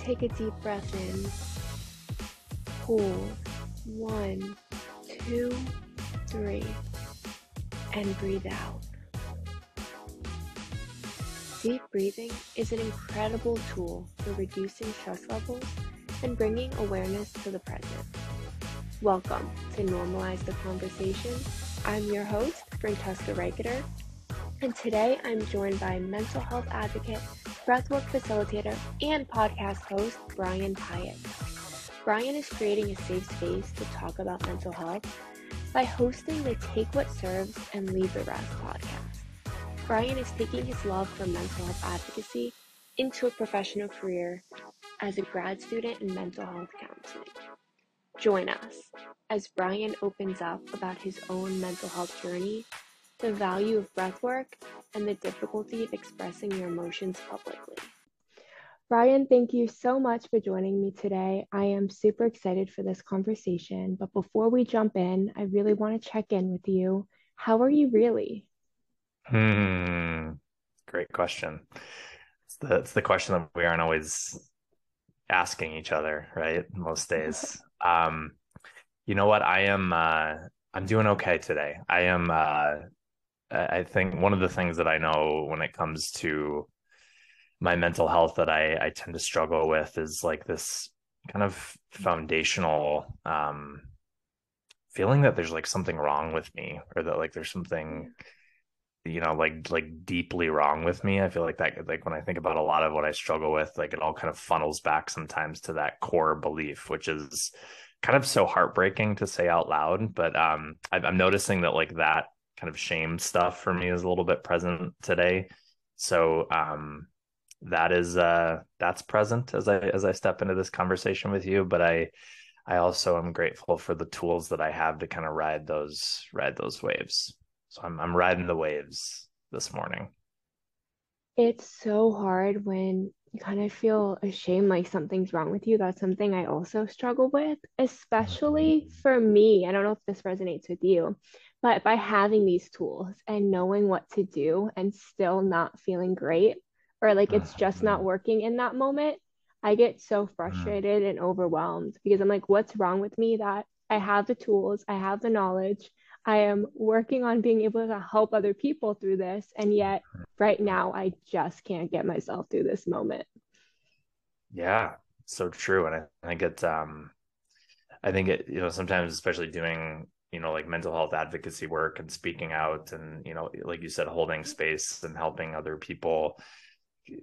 take a deep breath in. Hold. One, two, three. And breathe out. Deep breathing is an incredible tool for reducing stress levels and bringing awareness to the present. Welcome to Normalize the Conversation. I'm your host, Francesca Reicherter, and today I'm joined by mental health advocate, breathwork facilitator, and podcast host, Brian Pyatt. Brian is creating a safe space to talk about mental health by hosting the Take What Serves and Leave the Rest podcast. Brian is taking his love for mental health advocacy into a professional career as a grad student in mental health counseling. Join us as Brian opens up about his own mental health journey the value of breathwork, and the difficulty of expressing your emotions publicly. Brian, thank you so much for joining me today. I am super excited for this conversation. But before we jump in, I really want to check in with you. How are you really? Hmm. Great question. It's the, it's the question that we aren't always asking each other, right? Most days. um, you know what? I am uh, I'm doing okay today. I am uh, I think one of the things that I know when it comes to my mental health that I, I tend to struggle with is like this kind of foundational um, feeling that there's like something wrong with me or that like there's something you know like like deeply wrong with me. I feel like that like when i think about a lot of what i struggle with like it all kind of funnels back sometimes to that core belief which is kind of so heartbreaking to say out loud. But um i'm noticing that like that kind of shame stuff for me is a little bit present today. So um, that is uh, that's present as I as I step into this conversation with you. But I I also am grateful for the tools that I have to kind of ride those ride those waves. So I'm I'm riding the waves this morning. It's so hard when you kind of feel ashamed like something's wrong with you. That's something I also struggle with, especially mm-hmm. for me. I don't know if this resonates with you, but by having these tools and knowing what to do and still not feeling great, or like it's just not working in that moment, I get so mm-hmm. frustrated and overwhelmed because I'm like, what's wrong with me that I have the tools, I have the knowledge, I am working on being able to help other people through this. And yet, right now, I just can't get myself through this moment. Yeah, so true. And I think it's, um, I think it, you know, sometimes, especially doing you know like mental health advocacy work and speaking out and you know like you said holding space and helping other people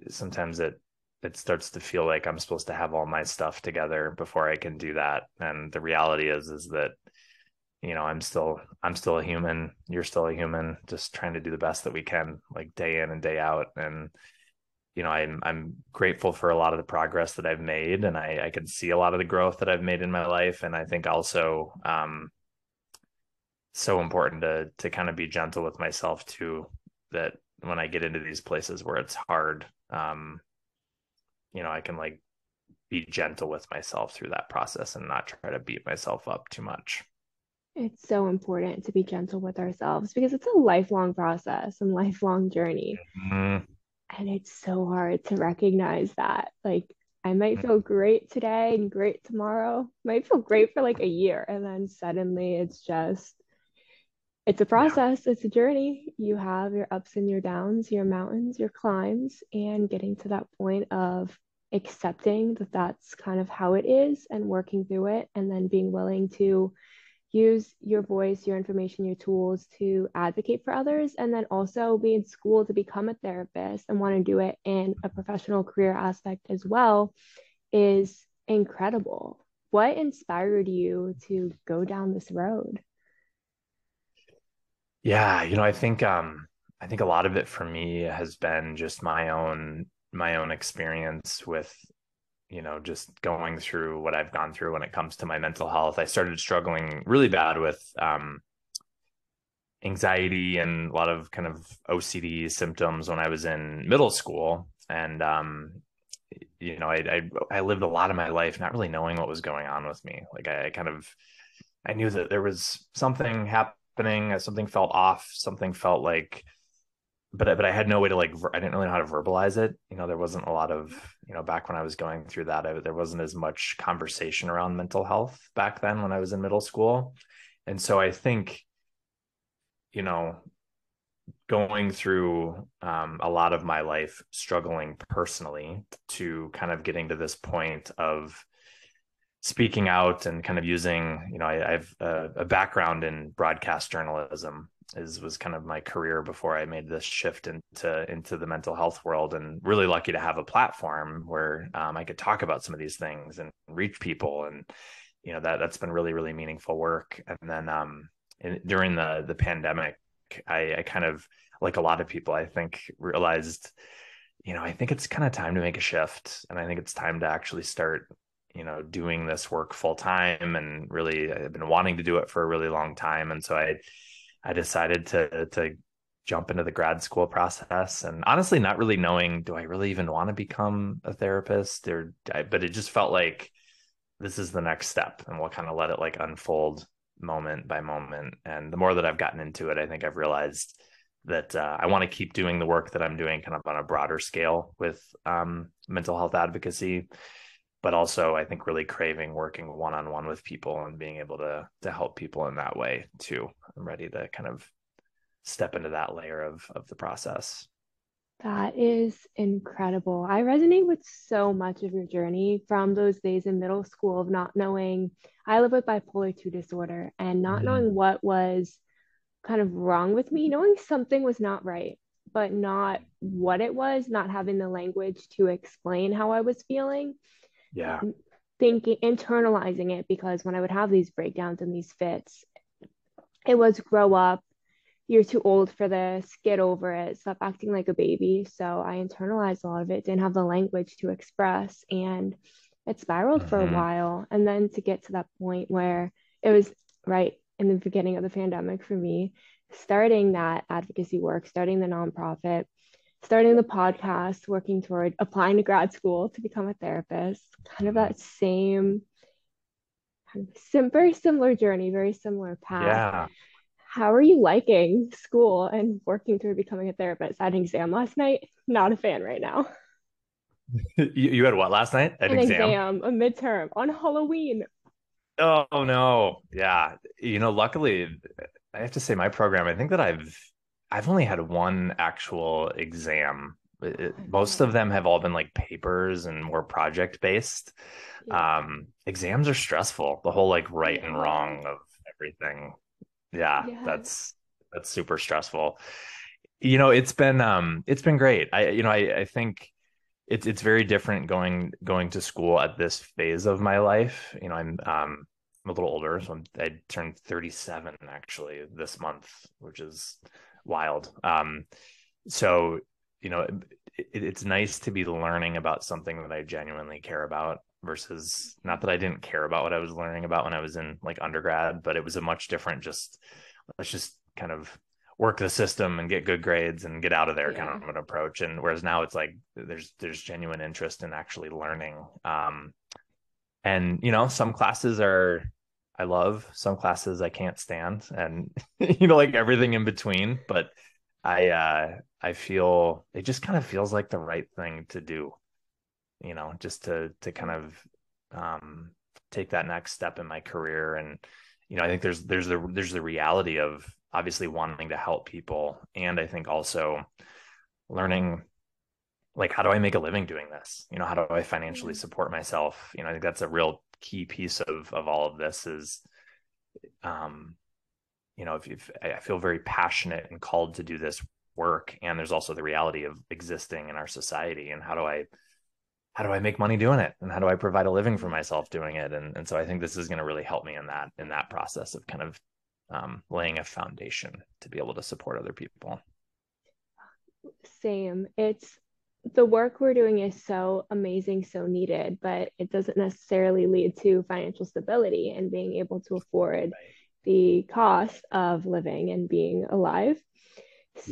sometimes it it starts to feel like i'm supposed to have all my stuff together before i can do that. And the reality is is that you know i'm still i'm still a human. You're still a human just trying to do the best that we can like day in and day out. And you know i'm i'm grateful for a lot of the progress that i've made and i i can see a lot of the growth that i've made in my life. And i think also um so important to to kind of be gentle with myself too that when i get into these places where it's hard um you know i can like be gentle with myself through that process and not try to beat myself up too much it's so important to be gentle with ourselves because it's a lifelong process and lifelong journey mm-hmm. and it's so hard to recognize that like I might mm. feel great today and great tomorrow. Might feel great for like a year and then suddenly it's just it's a process, yeah. it's a journey. You have your ups and your downs, your mountains, your climbs, and getting to that point of accepting that that's kind of how it is and working through it, and then being willing to use your voice, your information, your tools to advocate for others, and then also be in school to become a therapist and want to do it in a professional career aspect as well is incredible. What inspired you to go down this road? Yeah, you know, I think um I think a lot of it for me has been just my own my own experience with you know just going through what I've gone through when it comes to my mental health. I started struggling really bad with um anxiety and a lot of kind of OCD symptoms when I was in middle school and um you know I, I I lived a lot of my life not really knowing what was going on with me. Like I, I kind of I knew that there was something happening happening something felt off something felt like but but I had no way to like I didn't really know how to verbalize it. You know, there wasn't a lot of you know back when I was going through that, I, there wasn't as much conversation around mental health back then when I was in middle school, and so I think, you know, going through um, a lot of my life struggling personally to kind of getting to this point of speaking out and kind of using you know I, I have a, a, background in broadcast journalism is was kind of my career before I made this shift into into the mental health world and really lucky to have a platform where um, I could talk about some of these things and reach people and you know that that's been really really meaningful work. And then um in, during the the pandemic I, I kind of like a lot of people I think realized you know I think it's kind of time to make a shift and I think it's time to actually start you know doing this work full time and really I've been wanting to do it for a really long time. And so I I decided to to jump into the grad school process and honestly not really knowing do I really even want to become a therapist or but it just felt like this is the next step and we'll kind of let it like unfold moment by moment. And the more that I've gotten into it I think I've realized that uh, I want to keep doing the work that I'm doing kind of on a broader scale with um, mental health advocacy but also I think really craving working one on one with people and being able to to help people in that way too. I'm ready to kind of step into that layer of of the process. That is incredible. I resonate with so much of your journey from those days in middle school of not knowing. I live with bipolar 2 disorder and not mm-hmm. knowing what was kind of wrong with me, knowing something was not right, but not what it was, not having the language to explain how I was feeling yeah thinking internalizing it because when i would have these breakdowns and these fits it was grow up you're too old for this get over it stop acting like a baby so i internalized a lot of it didn't have the language to express and it spiraled mm-hmm. for a mm-hmm. while and then to get to that point where it was right in the beginning of the pandemic for me starting that advocacy work starting the nonprofit starting the podcast, working toward applying to grad school to become a therapist, kind of that same kind of sim- very similar journey, very similar path. Yeah. How are you liking school and working toward becoming a therapist? I had an exam last night. Not a fan right now. you, you had what last night? An, an exam? exam, a midterm on Halloween. Oh no. Yeah. You know, luckily I have to say my program, I think that I've I've only had one actual exam. It, most of them have all been like papers and more project based. Yeah. Um, exams are stressful. The whole like right yeah. and wrong of everything. Yeah, yeah, that's that's super stressful. You know, it's been um, it's been great. I you know, I I think it's it's very different going going to school at this phase of my life. You know, I'm um I'm a little older, so I'm, I turned 37 actually this month, which is wild. Um, so you know, it, it's nice to be learning about something that I genuinely care about versus not that I didn't care about what I was learning about when I was in like undergrad, but it was a much different just let's just kind of work the system and get good grades and get out of there yeah. kind of an approach. And whereas now it's like there's there's genuine interest in actually learning. Um, and you know, some classes are I love. Some classes I can't stand, and you know, like everything in between. But I uh I feel it just kind of feels like the right thing to do. You know, just to to kind of um take that next step in my career and you know i think there's there's the there's the reality of obviously wanting to help people and i think also learning like how do i make a living doing this you know how do i financially support myself you know i think that's a real key piece of of all of this is um you know if, if i feel very passionate and called to do this work and there's also the reality of existing in our society and how do i how do i make money doing it? And how do i provide a living for myself doing it? And and so i think this is going to really help me in that in that process of kind of um, laying a foundation to be able to support other people. Same. It's the work we're doing is so amazing, so needed, but it doesn't necessarily lead to financial stability and being able to afford right. the cost of living and being alive.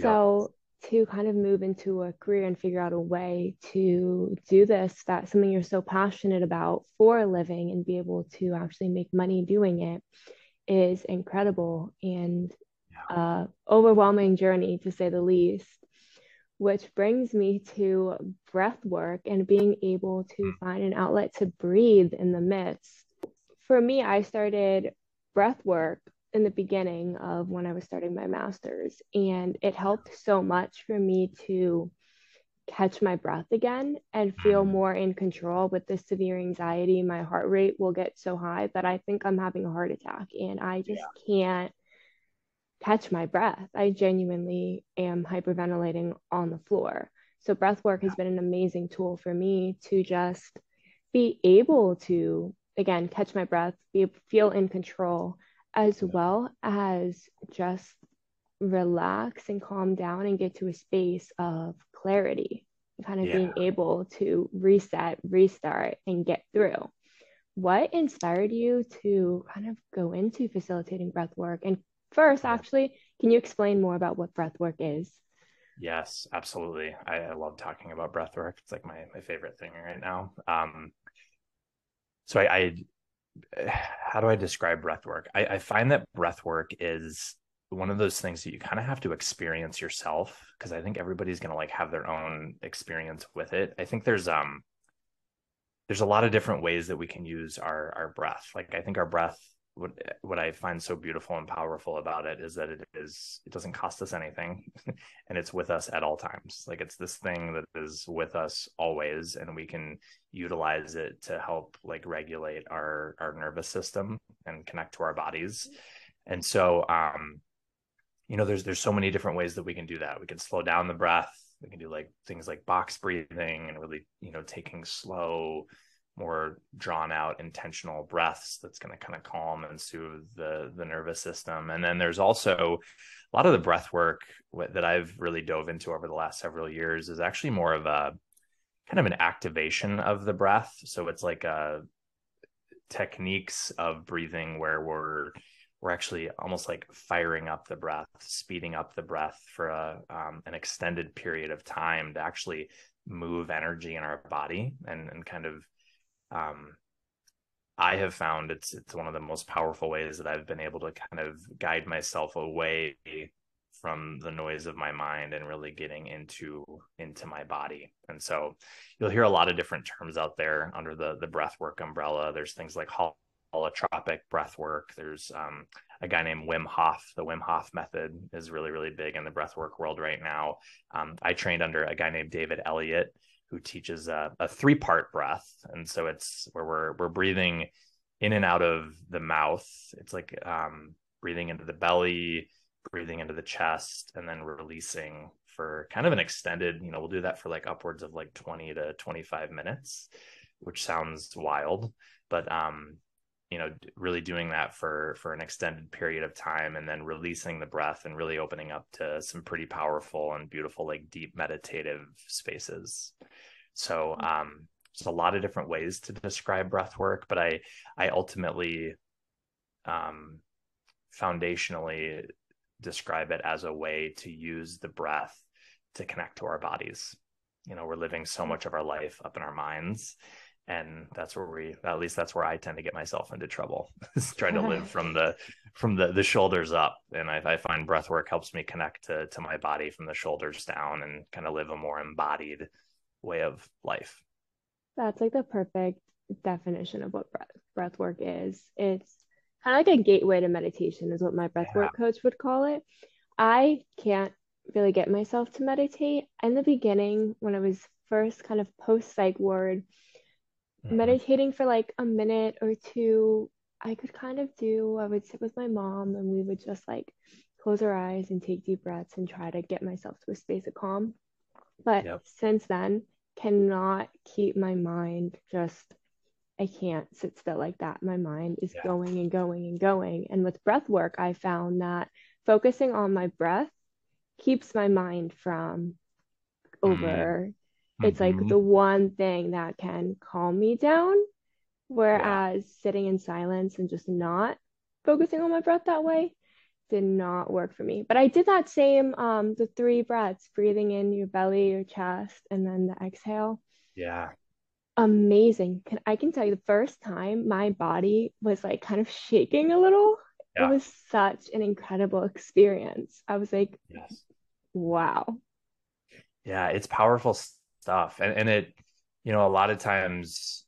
So, to kind of move into a career and figure out a way to do this, that's something you're so passionate about for a living and be able to actually make money doing it is incredible and yeah. uh, overwhelming journey to say the least which brings me to breath work and being able to find an outlet to breathe in the midst. For me, I started breath work in the beginning of when I was starting my master's, and it helped so much for me to catch my breath again and feel Mm. more in control with the severe anxiety. My heart rate will get so high that I think I'm having a heart attack, and I just Yeah. can't catch my breath. I genuinely am hyperventilating on the floor. So, breath work has been an amazing tool for me to just be able to, again, catch my breath, be, feel in control, as well as just relax and calm down and get to a space of clarity, kind of Yeah. being able to reset, restart, and get through. What inspired you to kind of go into facilitating breath work? And first, actually, can you explain more about what breath work is? Yes, absolutely. I, I love talking about breath work. It's like my my favorite thing right now. Um, so I, I how do I describe breath work? I, I find that breath work is one of those things that you kind of have to experience yourself because I think everybody's gonna like have their own experience with it. I think there's um there's a lot of different ways that we can use our our breath. Like I think our breath what what I find so beautiful and powerful about it is that it is it doesn't cost us anything and it's with us at all times. Like it's this thing that is with us always and we can utilize it to help like regulate our our nervous system and connect to our bodies. And so um you know there's there's so many different ways that we can do that. We can slow down the breath. We can do like things like box breathing and really, you know, taking slow more drawn out intentional breaths that's going to kind of calm and soothe the the nervous system. And then there's also a lot of the breath work that I've really dove into over the last several years is actually more of a kind of an activation of the breath. So it's like a techniques of breathing where we're we're actually almost like firing up the breath speeding up the breath for a um, an extended period of time to actually move energy in our body and and kind of um, I have found it's it's one of the most powerful ways that I've been able to kind of guide myself away from the noise of my mind and really getting into into my body. And so you'll hear a lot of different terms out there under the the breath work umbrella. There's things like holotropic breath work. There's um, a guy named Wim Hof. The Wim Hof method is really really big in the breath work world right now. Um, I trained under a guy named David Elliott who teaches a, a three part breath. And so it's where we're, we're breathing in and out of the mouth. It's like um, breathing into the belly, breathing into the chest, and then releasing for kind of an extended, you know, we'll do that for like upwards of like 20 to 25 minutes, which sounds wild. But um, you know really doing that for for an extended period of time and then releasing the breath and really opening up to some pretty powerful and beautiful like deep meditative spaces. So um there's a lot of different ways to describe breath work but i i ultimately um foundationally describe it as a way to use the breath to connect to our bodies. You know we're living so much of our life up in our minds and that's where we at least that's where i tend to get myself into trouble is trying to live from the from the the shoulders up and I, I find breath work helps me connect to to my body from the shoulders down and kind of live a more embodied way of life That's like the perfect definition of what breath, breath work is. It's kind of like a gateway to meditation, is what my breath yeah. work coach would call it. I can't really get myself to meditate. In the beginning, when I was first kind of post psych ward, Mhm. meditating for like a minute or two, I could kind of do. I would sit with my mom and we would just like close our eyes and take deep breaths and try to get myself to a space of calm. But Yep. since then, cannot keep my mind just, I can't sit still like that. My mind is Yeah. going and going and going. And with breath work, I found that focusing on my breath keeps my mind from over. It's like Mhm. the one thing that can calm me down. Whereas sitting in silence and just not focusing on my breath that way did not work for me. But I did that same um the three breaths, breathing in your belly, your chest, and then the exhale. yeah Amazing. Can I can tell you the first time my body was like kind of shaking a little. Yeah. It was such an incredible experience. I was like, yes wow. Yeah, it's powerful stuff. And and it, you know, a lot of times,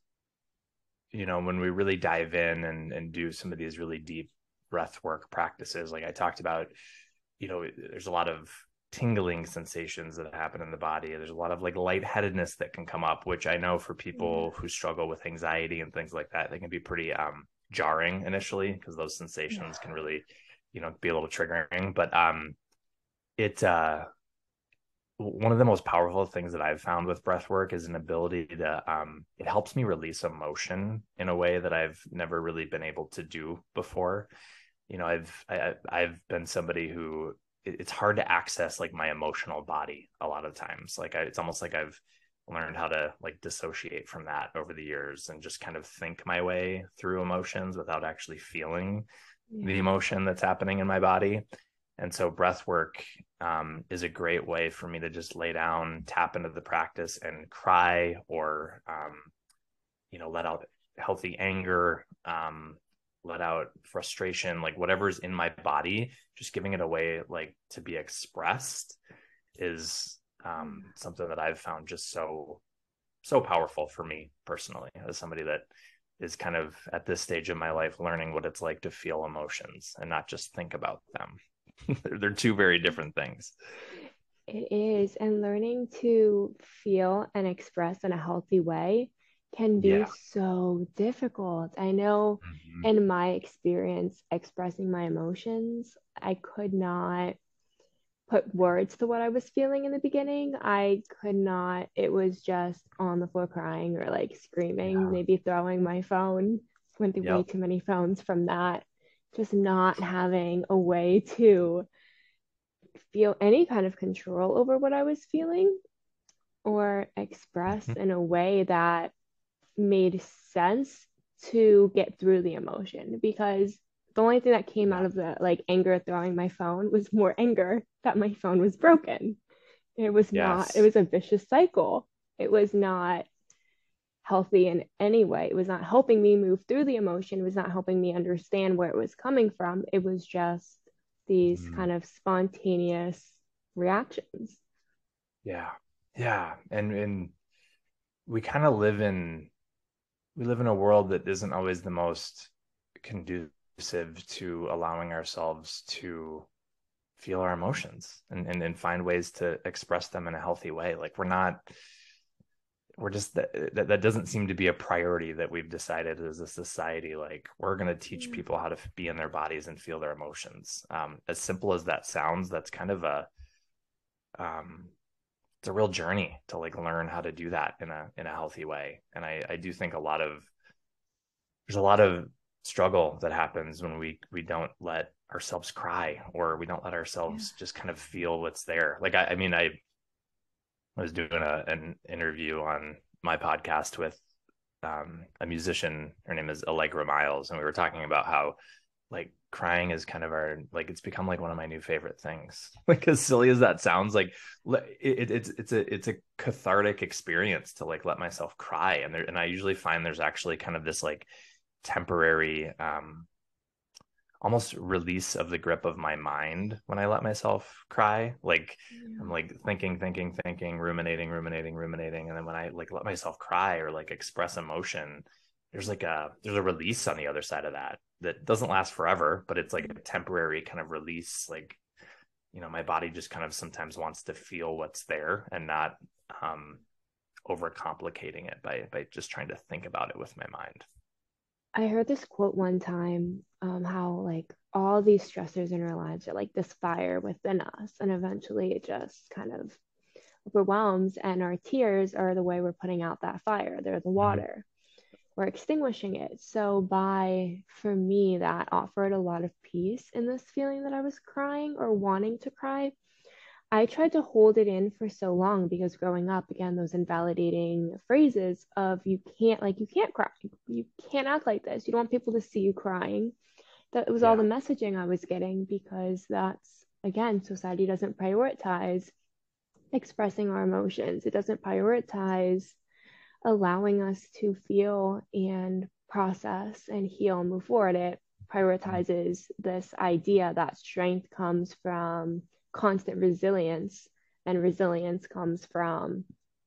you know, when we really dive in and and do some of these really deep breath work practices, like I talked about, you know, there's a lot of tingling sensations that happen in the body. There's a lot of like lightheadedness that can come up, which I know for people who struggle with anxiety and things like that, they can be pretty um jarring initially because those sensations yeah. can really, you know, be a little triggering. But um it uh one of the most powerful things that I've found with breath work is an ability to um it helps me release emotion in a way that I've never really been able to do before. You know, I've I, I've been somebody who it's hard to access like my emotional body a lot of times. Like I, it's almost like I've learned how to like dissociate from that over the years and just kind of think my way through emotions without actually feeling yeah. the emotion that's happening in my body. And so breath work um, is a great way for me to just lay down, tap into the practice and cry or, um, you know, let out healthy anger, um, let out frustration, like whatever's in my body, just giving it away, like to be expressed is um, something that I've found just so, so powerful for me personally as somebody that is kind of at this stage of my life learning what it's like to feel emotions and not just think about them. they're, two very different things. It is. And learning to feel and express in a healthy way can be yeah. so difficult. I know mm-hmm. in my experience expressing my emotions, I could not put words to what I was feeling in the beginning. I could not, it was just on the floor crying or like screaming, yeah. maybe throwing my phone. Went through yep. way too many phones from that. Just not having a way to feel any kind of control over what I was feeling or express mm-hmm. in a way that made sense to get through the emotion because the only thing that came out of the like anger throwing my phone was more anger that my phone was broken. It was yes. not, it was a vicious cycle. It was not healthy in any way. It was not helping me move through the emotion, it was not helping me understand where it was coming from. It was just these mm. kind of spontaneous reactions. Yeah. Yeah. And and we kind of live in we live in a world that isn't always the most conducive to allowing ourselves to feel our emotions and, and, and find ways to express them in a healthy way. Like we're not, we're just that, that, that doesn't seem to be a priority that we've decided as a society. Like we're going to teach people how to be in their bodies and feel their emotions. Um, as simple as that sounds, that's kind of a, um, it's a real journey to like learn how to do that in a in a healthy way and i i do think a lot of there's a lot of struggle that happens when we we don't let ourselves cry or we don't let ourselves yeah. just kind of feel what's there like i, I mean i I was doing a, an interview on my podcast with um, a musician. Her name is allegra miles and we were talking about how like crying is kind of our like it's become like one of my new favorite things. Like as silly as that sounds like it, it's it's a it's a cathartic experience to like let myself cry. And there and i usually find there's actually kind of this like temporary um almost release of the grip of my mind when i let myself cry. Like yeah. i'm like thinking thinking thinking ruminating ruminating ruminating and then when i like let myself cry or like express emotion there's like a there's a release on the other side of that that doesn't last forever but it's like a temporary kind of release like you know my body just kind of sometimes wants to feel what's there and not um overcomplicating it by by just trying to think about it with my mind i heard this quote one time um how like all these stressors in our lives are like this fire within us and eventually it just kind of overwhelms and our tears are the way we're putting out that fire they're the mm-hmm. water or extinguishing it. So, by for me, that offered a lot of peace in this feeling that I was crying or wanting to cry. I tried to hold it in for so long because growing up, again, those invalidating phrases of you can't, like, you can't cry, you can't act like this, you don't want people to see you crying. That was yeah. all the messaging I was getting because that's, again, society doesn't prioritize expressing our emotions, it doesn't prioritize allowing us to feel and process and heal and move forward. It mm-hmm. prioritizes this idea that strength comes from constant resilience and resilience comes from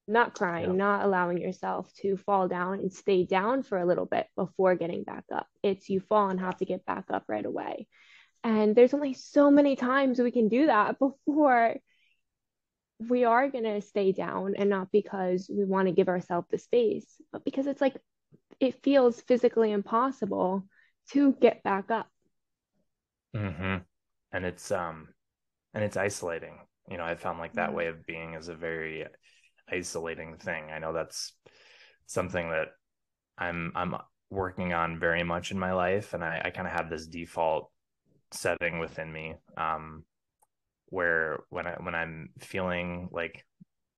not crying, yeah. not allowing yourself to fall down and stay down for a little bit before getting back up. It's you fall and have to get back up right away. And there's only so many times we can do that before we are going to stay down and not because we want to give ourselves the space, but because it's like it feels physically impossible to get back up. Mm-hmm. And it's um and it's isolating. You know, I found like that way of being is a very isolating thing. I know that's something that I'm I'm working on very much in my life, and I, I kind of have this default setting within me um, where when I when I'm feeling like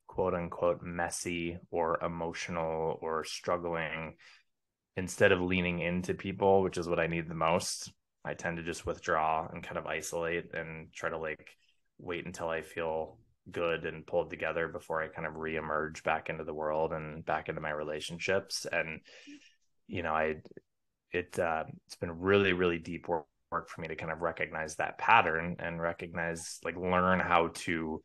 quote unquote messy or emotional or struggling, instead of leaning into people, which is what I need the most, I tend to just withdraw and kind of isolate and try to like wait until I feel good and pulled together before I kind of reemerge back into the world and back into my relationships. And you know, I it uh, it's been really really deep work, work for me to kind of recognize that pattern and recognize like learn how to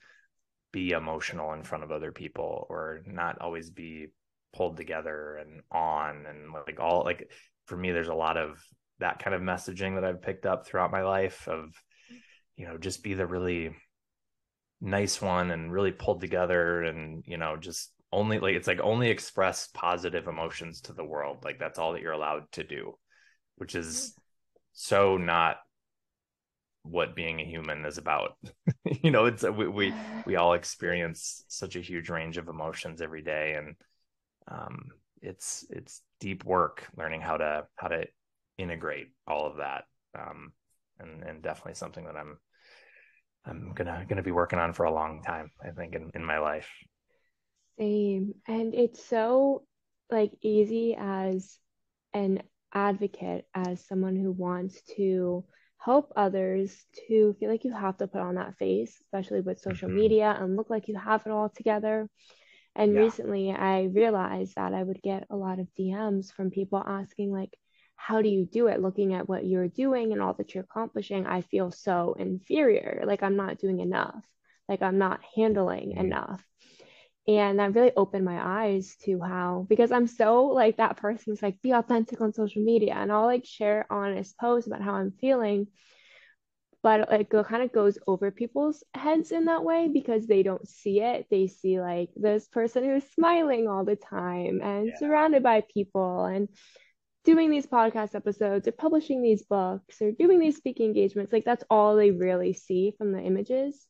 be emotional in front of other people or not always be pulled together and on and like all like for me there's a lot of that kind of messaging that I've picked up throughout my life of you know just be the really nice one and really pulled together and you know just only like it's like only express positive emotions to the world. Like that's all that you're allowed to do which is so not what being a human is about. You know it's we, we we all experience such a huge range of emotions every day and um it's it's deep work learning how to how to integrate all of that um and and definitely something that i'm I'm gonna gonna be working on for a long time. I think in, in my life. Same, and it's so like easy as an advocate, as someone who wants to help others to feel like you have to put on that face, especially with social mm-hmm. media and look like you have it all together. And yeah. recently I realized that I would get a lot of DMs from people asking like how do you do it? Looking at what you're doing and all that you're accomplishing i feel so inferior. Like i'm not doing enough. Like i'm not handling mm-hmm. enough. And that really opened my eyes to how because i'm so like that person who's like be authentic on social media and i'll like share honest posts about how i'm feeling. But it kind of goes over people's heads in that way because they don't see it. They see like this person who's smiling all the time and yeah. surrounded by people and doing these podcast episodes or publishing these books or doing these speaking engagements like that's all they really see from the images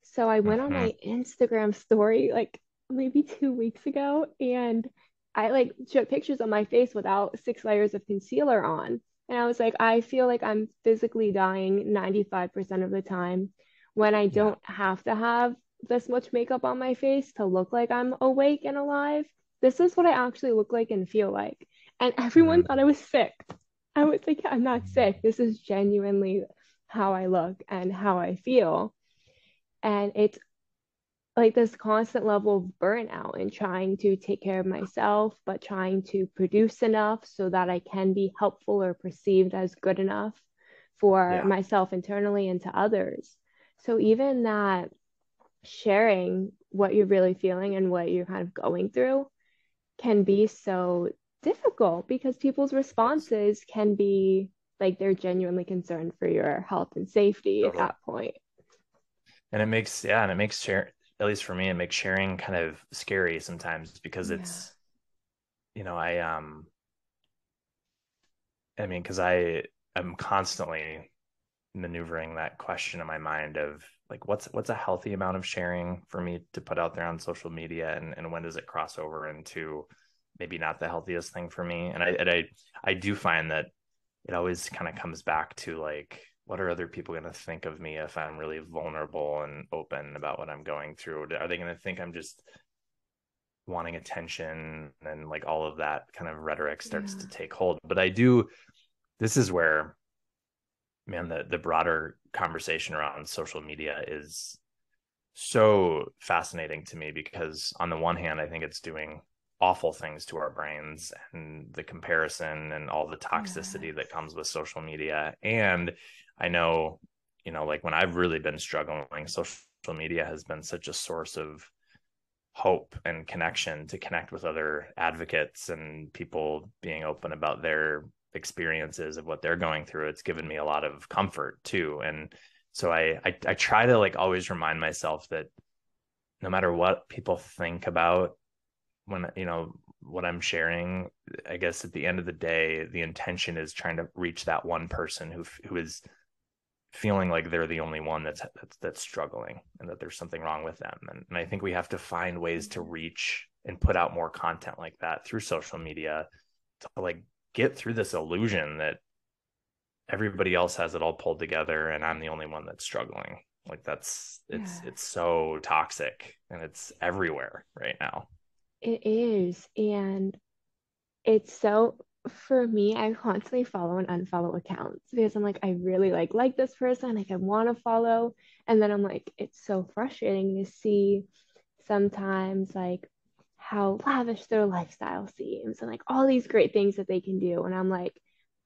so i went on my mm-hmm. instagram story like maybe two weeks ago and i like showed pictures of my face without six layers of concealer on and i was like i feel like i'm physically dying 95% of the time when i don't yeah. have to have this much makeup on my face to look like i'm awake and alive this is what i actually look like and feel like and everyone thought I was sick. I was like, yeah, I'm not mm. sick. This is genuinely how I look and how I feel. And it's like this constant level of burnout and trying to take care of myself, but trying to produce enough so that I can be helpful or perceived as good enough for yeah. myself internally and to others. So even that sharing what you're really feeling and what you're kind of going through can be so difficult because people's responses can be like they're genuinely concerned for your health and safety totally. at that point. And it makes yeah, and it makes share at least for me, it makes sharing kind of scary sometimes because it's yeah. you know, I um I mean, because I am constantly maneuvering that question in my mind of like what's what's a healthy amount of sharing for me to put out there on social media and, and when does it cross over into maybe not the healthiest thing for me. And I and I I do find that it always kind of comes back to like what are other people going to think of me if I'm really vulnerable and open about what I'm going through? Are they going to think I'm just wanting attention and like all of that kind of rhetoric starts yeah. to take hold? But I do this is where man the the broader conversation around social media is so fascinating to me because on the one hand I think it's doing awful things to our brains and the comparison and all the toxicity that comes with social media. And i know you know like when i've really been struggling social media has been such a source of hope and connection to connect with other advocates and people being open about their experiences of what they're going through. It's given me a lot of comfort too. And so I, I i try to like always remind myself that no matter what people think about when you know what i'm sharing i guess at the end of the day the intention is trying to reach that one person who who is feeling like they're the only one that's that's, that's struggling and that there's something wrong with them. And, and i think we have to find ways to mm-hmm. reach and put out more content like that through social media to like get through this illusion that everybody else has it all pulled together and i'm the only one that's struggling. Like that's it's yeah. it's so toxic and it's everywhere right now it is and it's so for me, I constantly follow and unfollow accounts because I'm like, I really like like this person, like I want to follow, and then I'm like, it's so frustrating to see sometimes like how lavish their lifestyle seems and like all these great things that they can do, and I'm like,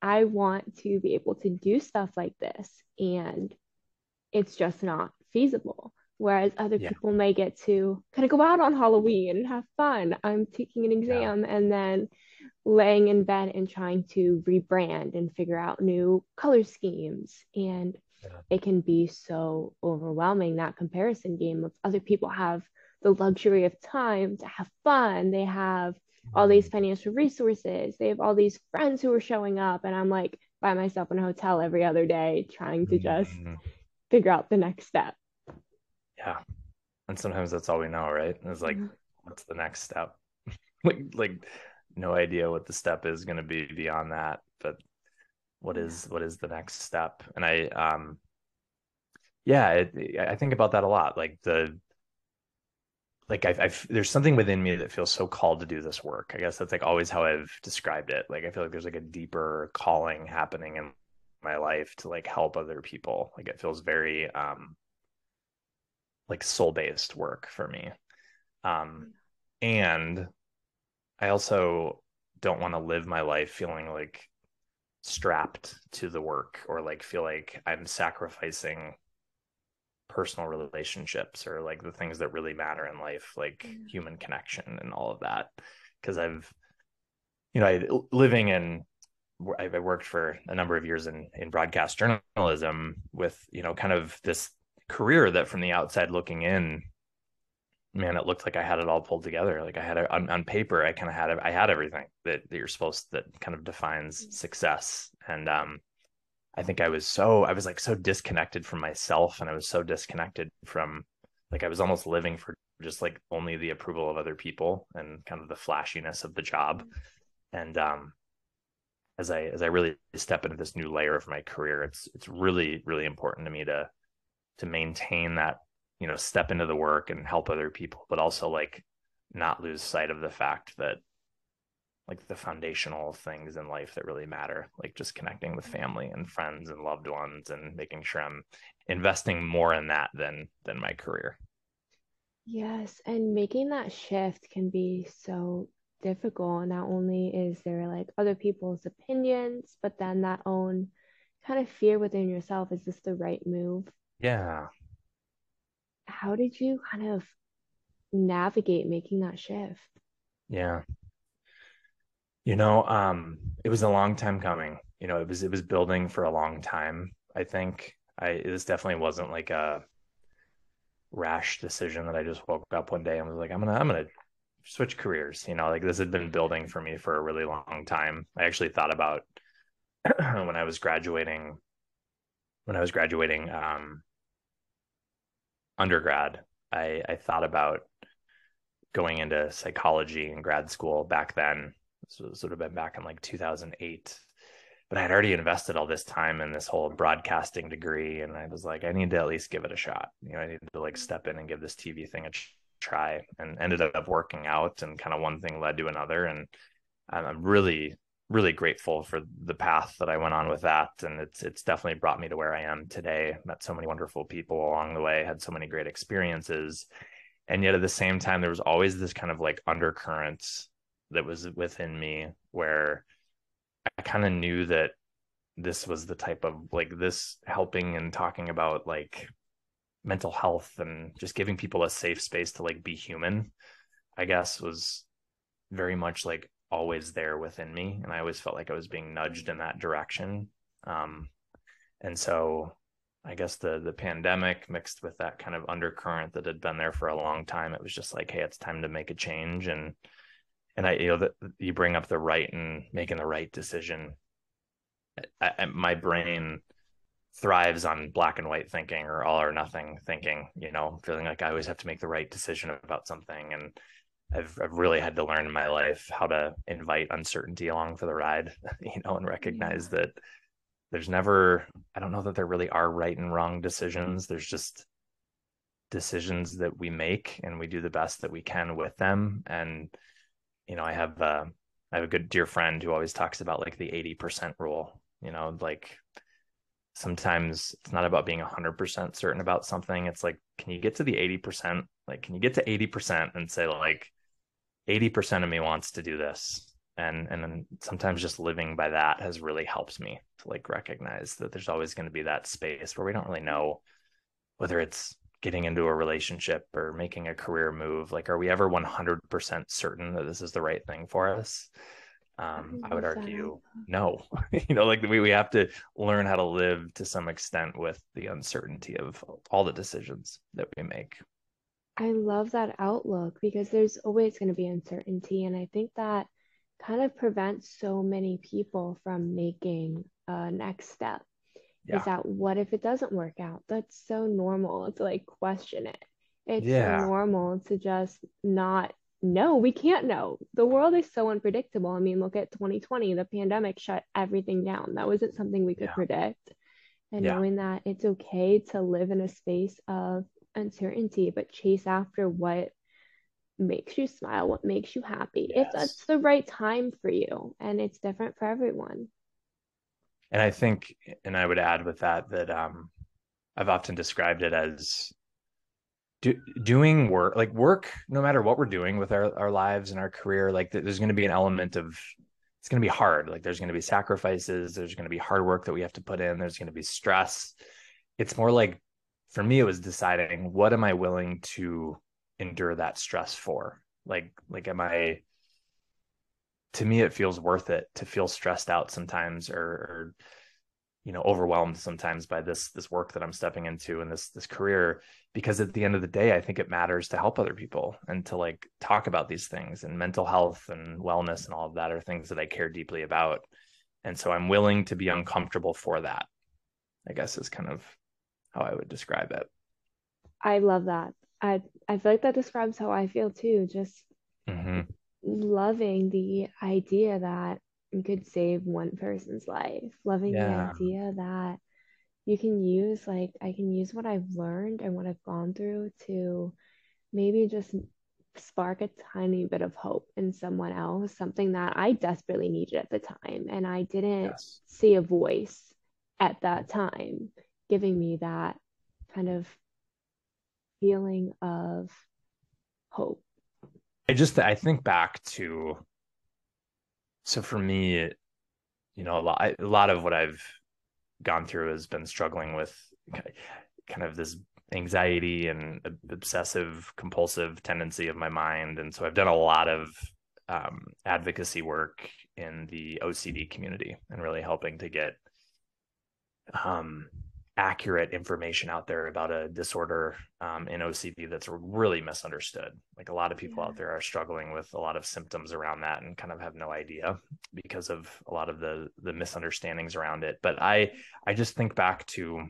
I want to be able to do stuff like this, and it's just not feasible. Whereas other yeah. people may get to kind of go out on Halloween and have fun. I'm taking an exam yeah. and then laying in bed and trying to rebrand and figure out new color schemes and yeah. it can be so overwhelming that comparison game of other people have the luxury of time to have fun they have all these mm-hmm. financial resources they have all these friends who are showing up and i'm like by myself in a hotel every other day trying to just mm-hmm. figure out the next step yeah. And sometimes that's all we know right? It's like mm-hmm. what's the next step? Like like no idea what the step is going to be beyond that but what is what is the next step? And i um yeah it, i think about that a lot like the like I've, I've there's something within me that feels so called to do this work. I guess that's like always how i've described it. Like i feel like there's like a deeper calling happening in my life to like help other people. Like it feels very um like soul based work for me um and I also don't want to live my life feeling like strapped to the work or like feel like I'm sacrificing personal relationships or like the things that really matter in life, like mm. human connection and all of that. Because I've, you know, I living in I worked for a number of years in in broadcast journalism with you know kind of this career that from the outside looking in man, it looked like I had it all pulled together. Like I had a, on, on paper, I kind of had I had everything that, that you're supposed that kind of defines mm. success. And um, I think I was so I was like so disconnected from myself, and I was so disconnected from like I was almost living for just like only the approval of other people and kind of the flashiness of the job. Mm. And um, as I as I really step into this new layer of my career, it's it's really really important to me to to maintain that you know step into the work and help other people but also like not lose sight of the fact that like the foundational things in life that really matter like just connecting with family and friends and loved ones and making sure i'm investing more in that than than my career. Yes and making that shift can be so difficult. Not only is there like other people's opinions but then that own kind of fear within yourself is this the right move yeah how did you kind of navigate making that shift? Yeah. You know, um, it was a long time coming. You know, it was it was building for a long time. I think I this definitely wasn't like a rash decision that I just woke up one day and was like, I'm gonna I'm gonna switch careers. You know, like this had been building for me for a really long time. I actually thought about when I was graduating when I was graduating um undergrad, I, I thought about going into psychology in grad school back then. So this would have been back in like 2008. But I had already invested all this time in this whole broadcasting degree. And I was like, I need to at least give it a shot. You know, I need to like step in and give this TV thing a try and ended up working out. And kind of one thing led to another. And I'm really really grateful for the path that I went on with that. And it's it's definitely brought me to where I am today. Met so many wonderful people along the way, had so many great experiences. And yet at the same time, there was always this kind of like undercurrent that was within me where I kind of knew that this was the type of like this helping and talking about like mental health and just giving people a safe space to like be human, I guess was very much like always there within me. And I always felt like I was being nudged in that direction. Um, and so I guess the the pandemic mixed with that kind of undercurrent that had been there for a long time, it was just like, hey, it's time to make a change. And and I, you know, that you bring up the right and making the right decision. I, I, my brain thrives on black and white thinking or all or nothing thinking. You know, feeling like I always have to make the right decision about something, and I've I've really had to learn in my life how to invite uncertainty along for the ride. You know, and recognize yeah. that there's never i don't know that there really are right and wrong decisions there's just decisions that we make and we do the best that we can with them and you know i have uh, i have a good dear friend who always talks about like the 80% rule you know like sometimes it's not about being 100% certain about something it's like can you get to the 80% like can you get to 80% and say like 80% of me wants to do this. And and then sometimes just living by that has really helped me to like recognize that there's always going to be that space where we don't really know whether it's getting into a relationship or making a career move. Like are we ever 100% certain that this is the right thing for us? Um, i would argue no. You know like we, we have to learn how to live to some extent with the uncertainty of all the decisions that we make i love that outlook because there's always going to be uncertainty and i think that kind of prevents so many people from making a next step. Yeah. is that what if it doesn't work out? That's so normal to like question it. It's yeah. so normal to just not know. We can't know. The world is so unpredictable. I mean look at 2020 the pandemic shut everything down. That wasn't something we could yeah. predict. And knowing that it's okay to live in a space of uncertainty but chase after what makes you smile, what makes you happy, yes. if that's the right time for you. And it's different for everyone. And I think, and I would add with that, that um, I've often described it as do, doing work, like work, no matter what we're doing with our, our lives and our career, like there's going to be an element of, it's going to be hard. Like there's going to be sacrifices, there's going to be hard work that we have to put in, there's going to be stress. It's more like, for me, it was deciding what am I willing to endure that stress for? Like like am i to me it feels worth it to feel stressed out sometimes or, or you know overwhelmed sometimes by this this work that i'm stepping into and this this career. Because at the end of the day i think it matters to help other people and to like talk about these things. And mental health and wellness and all of that are things that i care deeply about. And so i'm willing to be uncomfortable for that i guess is kind of how i would describe it i love that I I feel like that describes how I feel too. Just mm-hmm. loving the idea that you could save one person's life, loving yeah. the idea that you can use like I can use what I've learned and what I've gone through to maybe just spark a tiny bit of hope in someone else, something that I desperately needed at the time. And I didn't yes. see a voice at that time giving me that kind of feeling of hope. I just I think back to so for me, you know, a lot a lot of what I've gone through has been struggling with kind of this anxiety and obsessive compulsive tendency of my mind and so i've done a lot of um, advocacy work in the ocd community and really helping to get um, accurate information out there about a disorder um, in OCD that's really misunderstood. Like a lot of people yeah. out there are struggling with a lot of symptoms around that and kind of have no idea because of a lot of the the misunderstandings around it. But I I just think back to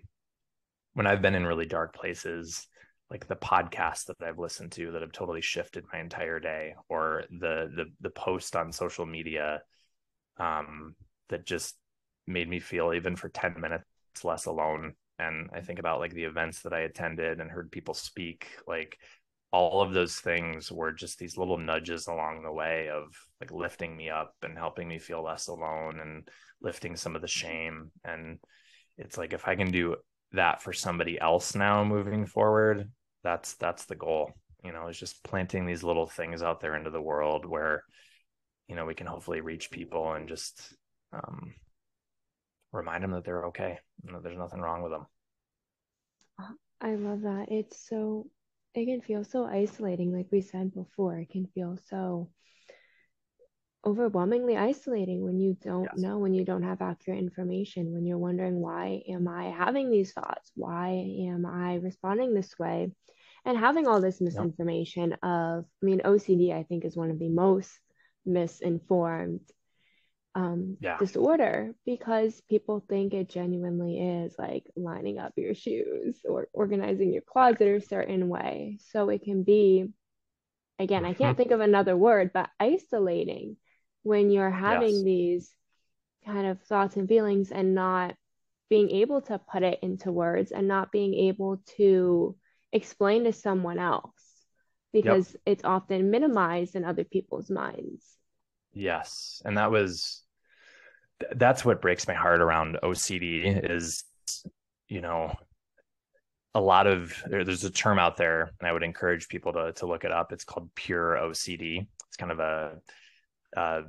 when I've been in really dark places like the podcasts that I've listened to that have totally shifted my entire day or the the the post on social media um that just made me feel even for 10 minutes less alone. And i think about like the events that i attended and heard people speak like all of those things were just these little nudges along the way of like lifting me up and helping me feel less alone and lifting some of the shame. And it's like if i can do that for somebody else now moving forward that's that's the goal you know is just planting these little things out there into the world where you know we can hopefully reach people and just um, remind them that they're okay and that there's nothing wrong with them. I love that. It's so, it can feel so isolating. Like we said before, it can feel so overwhelmingly isolating when you don't yes. know, when you don't have accurate information, when you're wondering, why am I having these thoughts? Why am I responding this way? And having all this misinformation yep. of, I mean, OCD, I think, is one of the most misinformed um, yeah. disorder because people think it genuinely is like lining up your shoes or organizing your closet a certain way. So it can be, again, I can't mm-hmm. think of another word, but isolating when you're having yes. these kind of thoughts and feelings and not being able to put it into words and not being able to explain to someone else because yep. it's often minimized in other people's minds. Yes. And that was that's what breaks my heart around OCD is you know a lot of there, there's a term out there and I would encourage people to to look it up. It's called pure OCD. It's kind of a uh,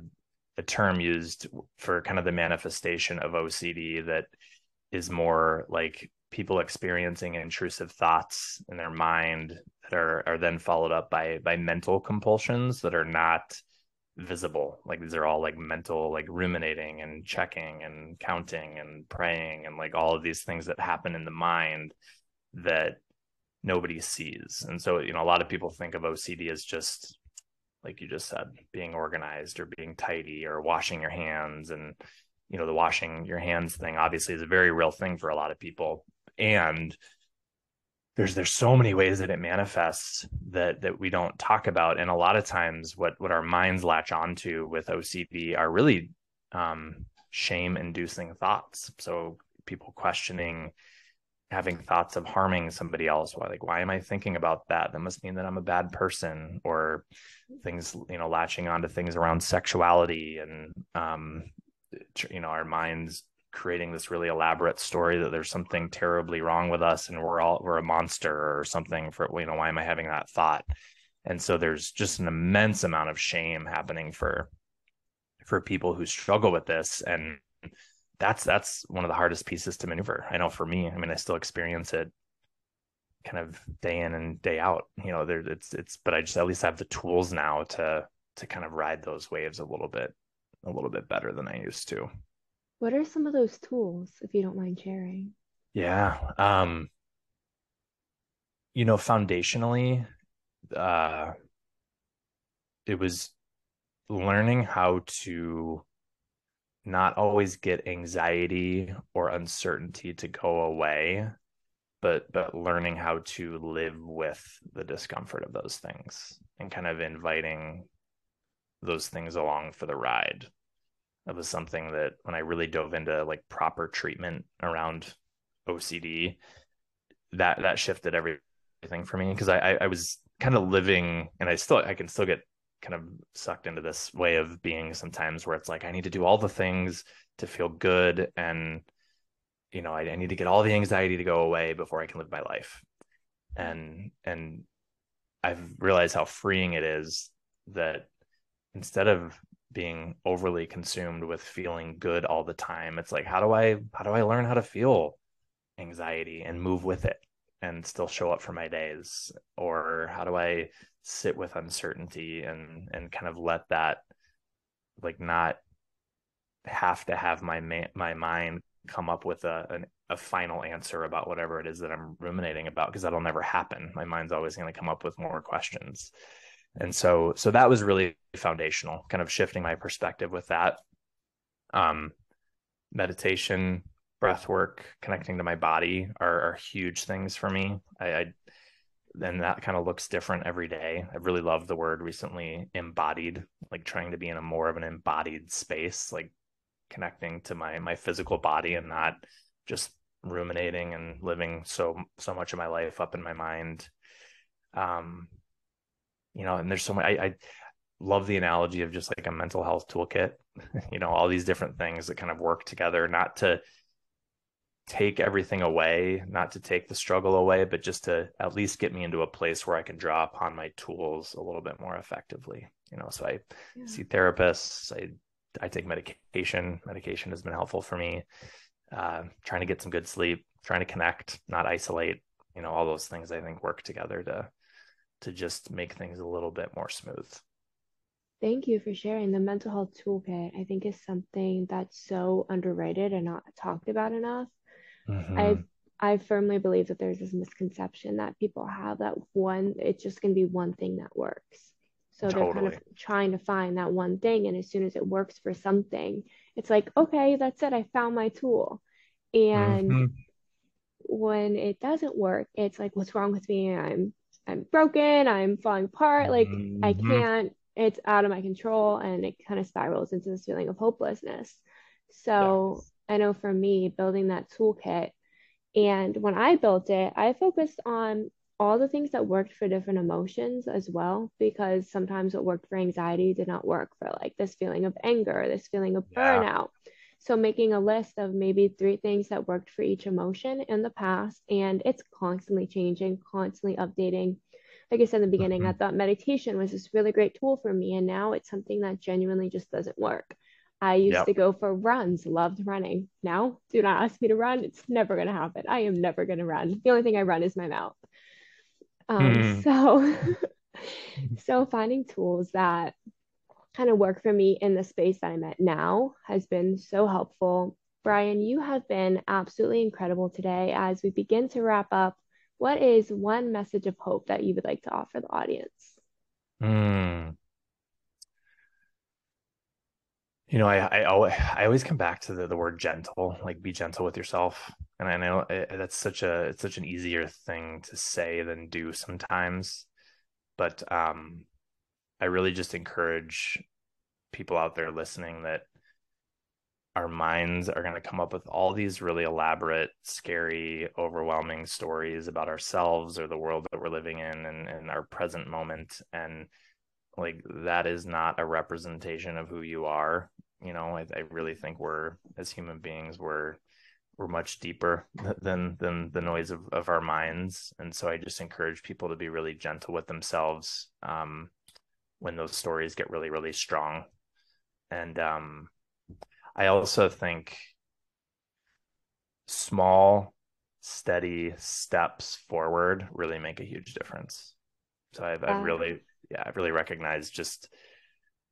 a term used for kind of the manifestation of OCD that is more like people experiencing intrusive thoughts in their mind that are are then followed up by by mental compulsions that are not visible like these are all like mental like ruminating and checking and counting and praying and like all of these things that happen in the mind that nobody sees. And so you know a lot of people think of ocd as just like you just said being organized or being tidy or washing your hands. And you know the washing your hands thing obviously is a very real thing for a lot of people. And there's there's so many ways that it manifests that that we don't talk about. And a lot of times what what our minds latch onto with OCD are really um, shame inducing thoughts. So people questioning having thoughts of harming somebody else. Why like why am i thinking about that? That must mean that i'm a bad person or things you know latching onto things around sexuality and um you know our minds creating this really elaborate story that there's something terribly wrong with us and we're all we're a monster or something for you know why am i having that thought and so there's just an immense amount of shame happening for for people who struggle with this and that's that's one of the hardest pieces to maneuver. I know for me, I mean, I still experience it kind of day in and day out. You know, there it's it's but I just at least have the tools now to to kind of ride those waves a little bit a little bit better than I used to. What are some of those tools if you don't mind sharing? Yeah. Um you know, foundationally uh it was learning how to not always get anxiety or uncertainty to go away but but learning how to live with the discomfort of those things and kind of inviting those things along for the ride that was something that when i really dove into like proper treatment around ocd that that shifted everything for me because I, I was kind of living and i still i can still get kind of sucked into this way of being sometimes where it's like I need to do all the things to feel good and you know I, I need to get all the anxiety to go away before I can live my life. And and I've realized how freeing it is that instead of being overly consumed with feeling good all the time it's like how do I how do I learn how to feel anxiety and move with it and still show up for my days or how do I sit with uncertainty and and kind of let that like not have to have my ma- my mind come up with a an, a final answer about whatever it is that I'm ruminating about because that'll never happen. My mind's always going to come up with more questions. And so so that was really foundational, kind of shifting my perspective with that. Um meditation, breath work, connecting to my body are, are huge things for me. I, I and that kind of looks different every day. I really love the word recently embodied, like trying to be in a more of an embodied space, like connecting to my my physical body and not just ruminating and living so so much of my life up in my mind. Um, you know, and there's so much I, I love the analogy of just like a mental health toolkit, you know, all these different things that kind of work together, not to take everything away, not to take the struggle away, but just to at least get me into a place where I can draw upon my tools a little bit more effectively. You know, so I yeah. see therapists, I I take medication. Medication has been helpful for me. Uh, trying to get some good sleep, trying to connect, not isolate. you know all those things i think work together to to just make things a little bit more smooth Thank you for sharing. The mental health toolkit, I think, is something that's so underrated and not talked about enough. mm-hmm. I I firmly believe that there's this misconception that people have that one, it's just going to be one thing that works. So they're kind of trying to find that one thing. And as soon as it works for something, it's like, okay, that's it. I found my tool. And mm-hmm. when it doesn't work, it's like, what's wrong with me? I'm I'm broken. I'm falling apart. Like mm-hmm. I can't. It's out of my control, and it kind of spirals into this feeling of hopelessness. So yes. I know for me, building that toolkit, and when I built it, I focused on all the things that worked for different emotions as well, because sometimes what worked for anxiety did not work for like this feeling of anger, this feeling of yeah. burnout. So making a list of maybe three things that worked for each emotion in the past, and it's constantly changing, constantly updating. Like I said in the beginning, mm-hmm. I thought meditation was this really great tool for me, and now it's something that genuinely just doesn't work. I used yep. to go for runs, loved running. Now, do not ask me to run. It's never going to happen. I am never going to run. The only thing I run is my mouth. Um, mm. So, so finding tools that kind of work for me in the space that I'm at now has been so helpful. Brian, you have been absolutely incredible today. As we begin to wrap up, what is one message of hope that you would like to offer the audience? Mm. You know, I, I always, I always come back to the, the word gentle, like be gentle with yourself. And I know it, that's such a it's such an easier thing to say than do sometimes. But um, I really just encourage people out there listening that our minds are going to come up with all these really elaborate, scary, overwhelming stories about ourselves or the world that we're living in and, and our present moment. And like that is not a representation of who you are. You know, I, I really think we're as human beings, we're we're much deeper than than the noise of, of our minds. And so I just encourage people to be really gentle with themselves. Um, when those stories get really really strong. And um i also think small steady steps forward really make a huge difference. So i've, I've really yeah i've really recognized just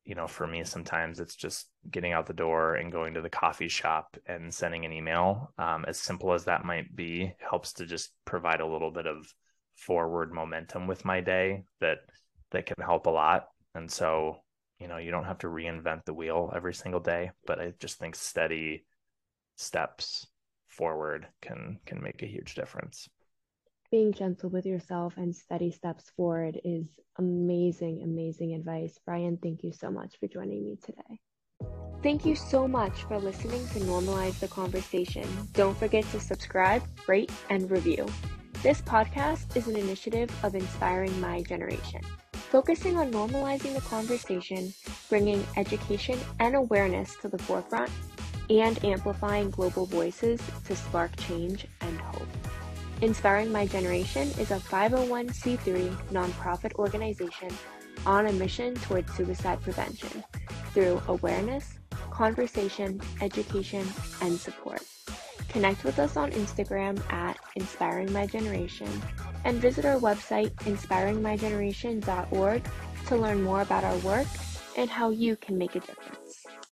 you know for me sometimes it's just getting out the door and going to the coffee shop and sending an email. Um, as simple as that might be helps to just provide a little bit of forward momentum with my day that that can help a lot and so, you know, you don't have to reinvent the wheel every single day, but I just think steady steps forward can can make a huge difference. Being gentle with yourself and steady steps forward is amazing, amazing advice. Brian, thank you so much for joining me today. Thank you so much for listening to Normalize the Conversation. Don't forget to subscribe, rate, and review. This podcast is an initiative of Inspiring My Generation focusing on normalizing the conversation, bringing education and awareness to the forefront, and amplifying global voices to spark change and hope. Inspiring My Generation is a 501c3 nonprofit organization on a mission towards suicide prevention through awareness, conversation, education, and support. Connect with us on Instagram at Inspiring My Generation and visit our website inspiringmygeneration.org to learn more about our work and how you can make a difference.